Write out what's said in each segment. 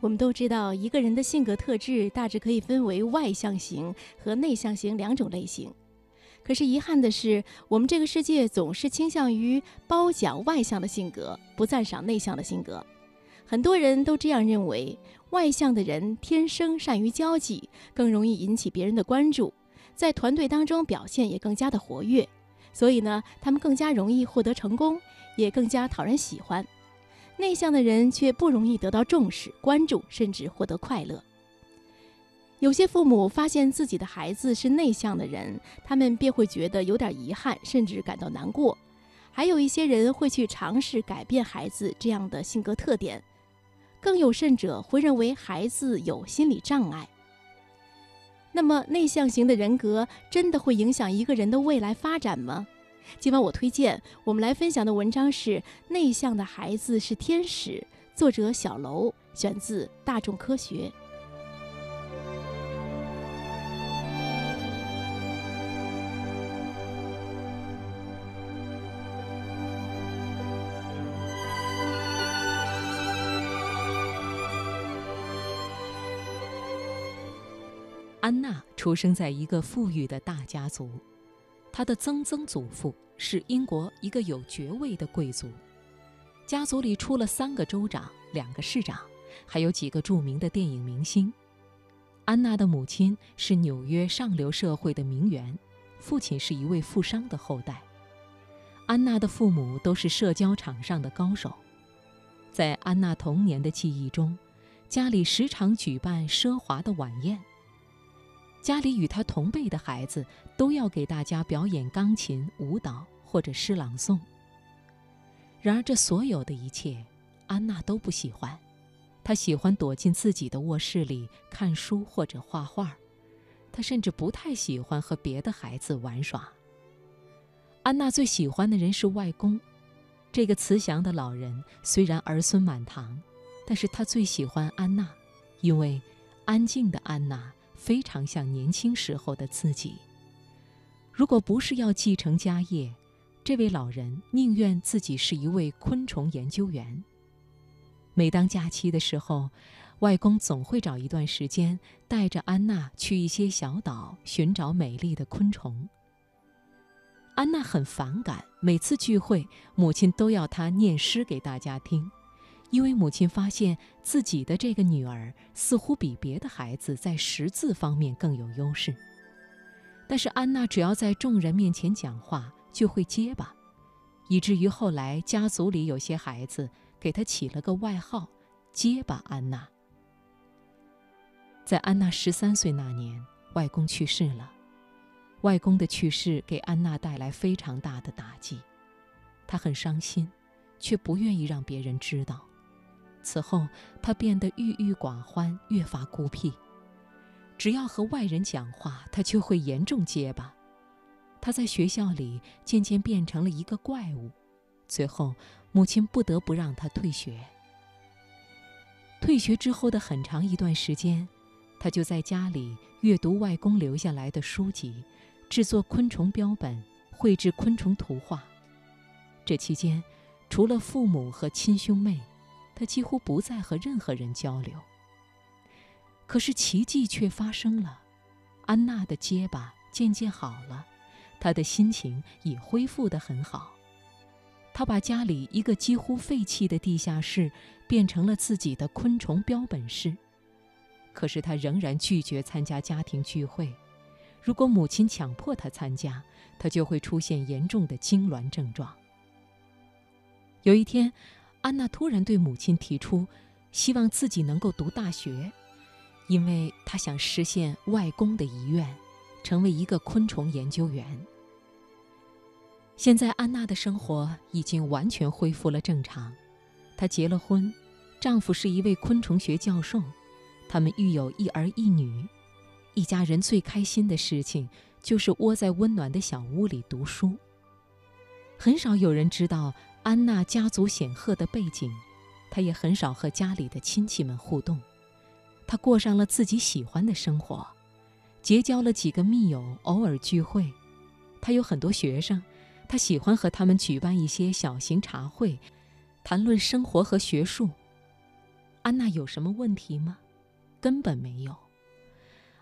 我们都知道，一个人的性格特质大致可以分为外向型和内向型两种类型。可是遗憾的是，我们这个世界总是倾向于褒奖外向的性格，不赞赏内向的性格。很多人都这样认为：外向的人天生善于交际，更容易引起别人的关注，在团队当中表现也更加的活跃，所以呢，他们更加容易获得成功，也更加讨人喜欢。内向的人却不容易得到重视、关注，甚至获得快乐。有些父母发现自己的孩子是内向的人，他们便会觉得有点遗憾，甚至感到难过。还有一些人会去尝试改变孩子这样的性格特点，更有甚者会认为孩子有心理障碍。那么，内向型的人格真的会影响一个人的未来发展吗？今晚我推荐我们来分享的文章是《内向的孩子是天使》，作者小楼，选自《大众科学》。安娜出生在一个富裕的大家族。他的曾曾祖父是英国一个有爵位的贵族，家族里出了三个州长、两个市长，还有几个著名的电影明星。安娜的母亲是纽约上流社会的名媛，父亲是一位富商的后代。安娜的父母都是社交场上的高手，在安娜童年的记忆中，家里时常举办奢华的晚宴。家里与他同辈的孩子都要给大家表演钢琴、舞蹈或者诗朗诵。然而，这所有的一切，安娜都不喜欢。她喜欢躲进自己的卧室里看书或者画画。她甚至不太喜欢和别的孩子玩耍。安娜最喜欢的人是外公，这个慈祥的老人虽然儿孙满堂，但是他最喜欢安娜，因为安静的安娜。非常像年轻时候的自己。如果不是要继承家业，这位老人宁愿自己是一位昆虫研究员。每当假期的时候，外公总会找一段时间带着安娜去一些小岛寻找美丽的昆虫。安娜很反感，每次聚会，母亲都要她念诗给大家听。因为母亲发现自己的这个女儿似乎比别的孩子在识字方面更有优势，但是安娜只要在众人面前讲话就会结巴，以至于后来家族里有些孩子给她起了个外号“结巴安娜”。在安娜十三岁那年，外公去世了，外公的去世给安娜带来非常大的打击，她很伤心，却不愿意让别人知道。此后，他变得郁郁寡欢，越发孤僻。只要和外人讲话，他就会严重结巴。他在学校里渐渐变成了一个怪物。最后，母亲不得不让他退学。退学之后的很长一段时间，他就在家里阅读外公留下来的书籍，制作昆虫标本，绘制昆虫图画。这期间，除了父母和亲兄妹。他几乎不再和任何人交流。可是奇迹却发生了，安娜的结巴渐渐好了，她的心情也恢复得很好。她把家里一个几乎废弃的地下室变成了自己的昆虫标本室。可是她仍然拒绝参加家庭聚会，如果母亲强迫她参加，她就会出现严重的痉挛症状。有一天。安娜突然对母亲提出，希望自己能够读大学，因为她想实现外公的遗愿，成为一个昆虫研究员。现在安娜的生活已经完全恢复了正常，她结了婚，丈夫是一位昆虫学教授，他们育有一儿一女，一家人最开心的事情就是窝在温暖的小屋里读书。很少有人知道。安娜家族显赫的背景，她也很少和家里的亲戚们互动。她过上了自己喜欢的生活，结交了几个密友，偶尔聚会。她有很多学生，她喜欢和他们举办一些小型茶会，谈论生活和学术。安娜有什么问题吗？根本没有。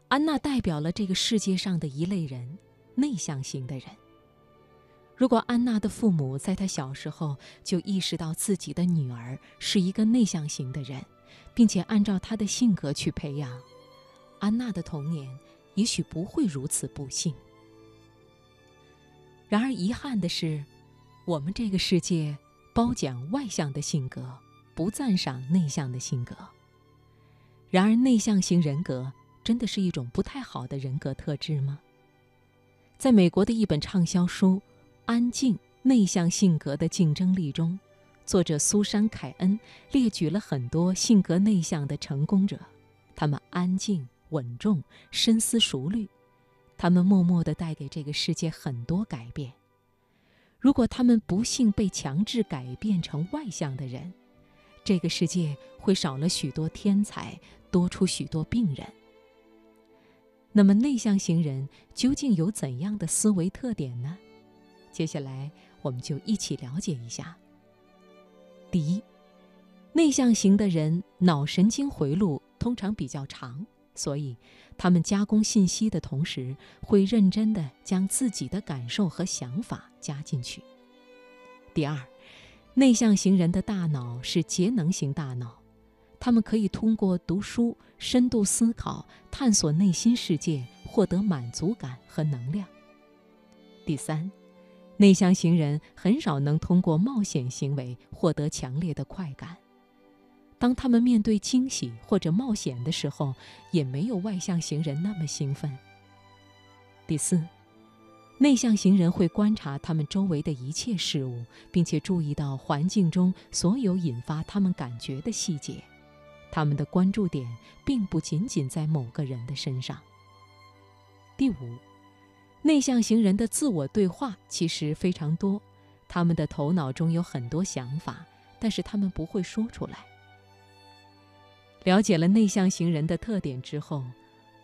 安娜代表了这个世界上的一类人，内向型的人。如果安娜的父母在她小时候就意识到自己的女儿是一个内向型的人，并且按照她的性格去培养，安娜的童年也许不会如此不幸。然而遗憾的是，我们这个世界褒奖外向的性格，不赞赏内向的性格。然而内向型人格真的是一种不太好的人格特质吗？在美国的一本畅销书《安静内向性格的竞争力》中，作者苏珊·凯恩列举了很多性格内向的成功者，他们安静、稳重、深思熟虑。他们默默地带给这个世界很多改变。如果他们不幸被强制改变成外向的人，这个世界会少了许多天才，多出许多病人。那么，内向型人究竟有怎样的思维特点呢？接下来，我们就一起了解一下。第一，内向型的人脑神经回路通常比较长。所以，他们加工信息的同时，会认真地将自己的感受和想法加进去。第二，内向型人的大脑是节能型大脑，他们可以通过读书、深度思考、探索内心世界，获得满足感和能量。第三，内向型人很少能通过冒险行为获得强烈的快感。当他们面对惊喜或者冒险的时候，也没有外向型人那么兴奋。第四，内向型人会观察他们周围的一切事物，并且注意到环境中所有引发他们感觉的细节。他们的关注点并不仅仅在某个人的身上。第五，内向型人的自我对话其实非常多，他们的头脑中有很多想法，但是他们不会说出来。了解了内向型人的特点之后，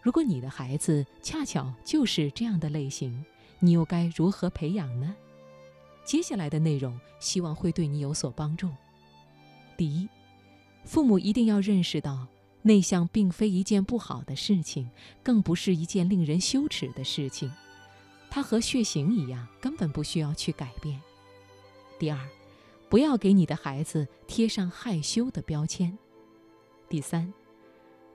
如果你的孩子恰巧就是这样的类型，你又该如何培养呢？接下来的内容希望会对你有所帮助。第一，父母一定要认识到，内向并非一件不好的事情，更不是一件令人羞耻的事情，它和血型一样，根本不需要去改变。第二，不要给你的孩子贴上害羞的标签。第三，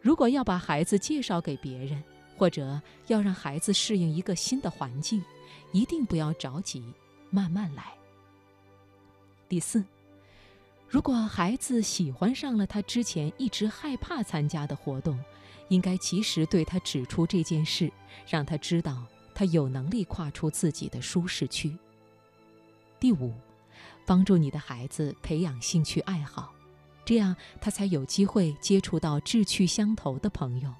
如果要把孩子介绍给别人，或者要让孩子适应一个新的环境，一定不要着急，慢慢来。第四，如果孩子喜欢上了他之前一直害怕参加的活动，应该及时对他指出这件事，让他知道他有能力跨出自己的舒适区。第五，帮助你的孩子培养兴趣爱好。这样，他才有机会接触到志趣相投的朋友，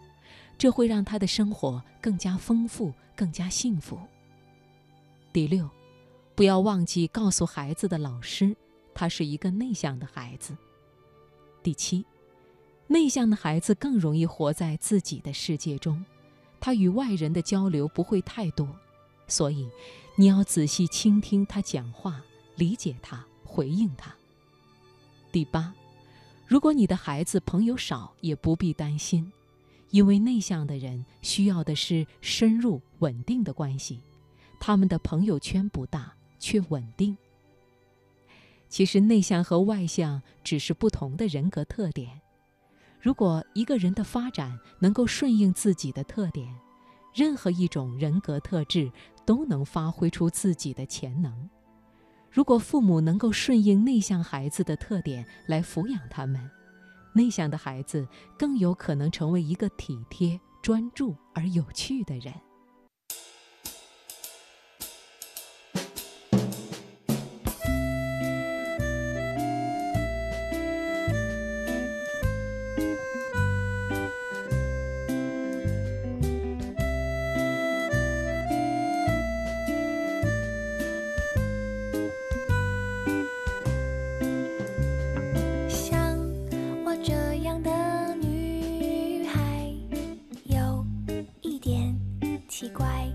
这会让他的生活更加丰富、更加幸福。第六，不要忘记告诉孩子的老师，他是一个内向的孩子。第七，内向的孩子更容易活在自己的世界中，他与外人的交流不会太多，所以你要仔细倾听他讲话，理解他，回应他。第八。如果你的孩子朋友少，也不必担心，因为内向的人需要的是深入稳定的关系，他们的朋友圈不大却稳定。其实内向和外向只是不同的人格特点。如果一个人的发展能够顺应自己的特点，任何一种人格特质都能发挥出自己的潜能。如果父母能够顺应内向孩子的特点来抚养他们，内向的孩子更有可能成为一个体贴、专注而有趣的人。奇怪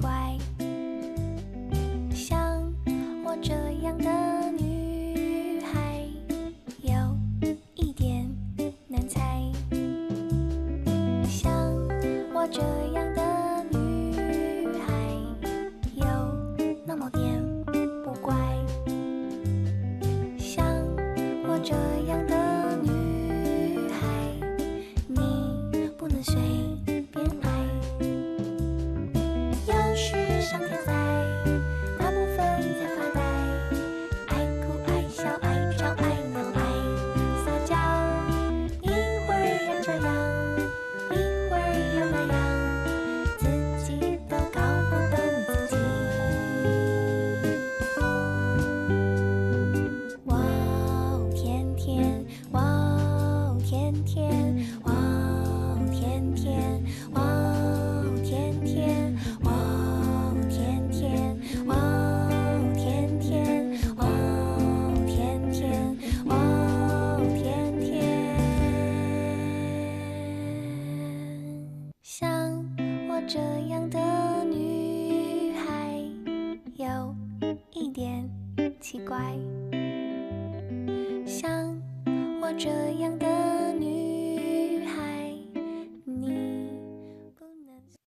乖。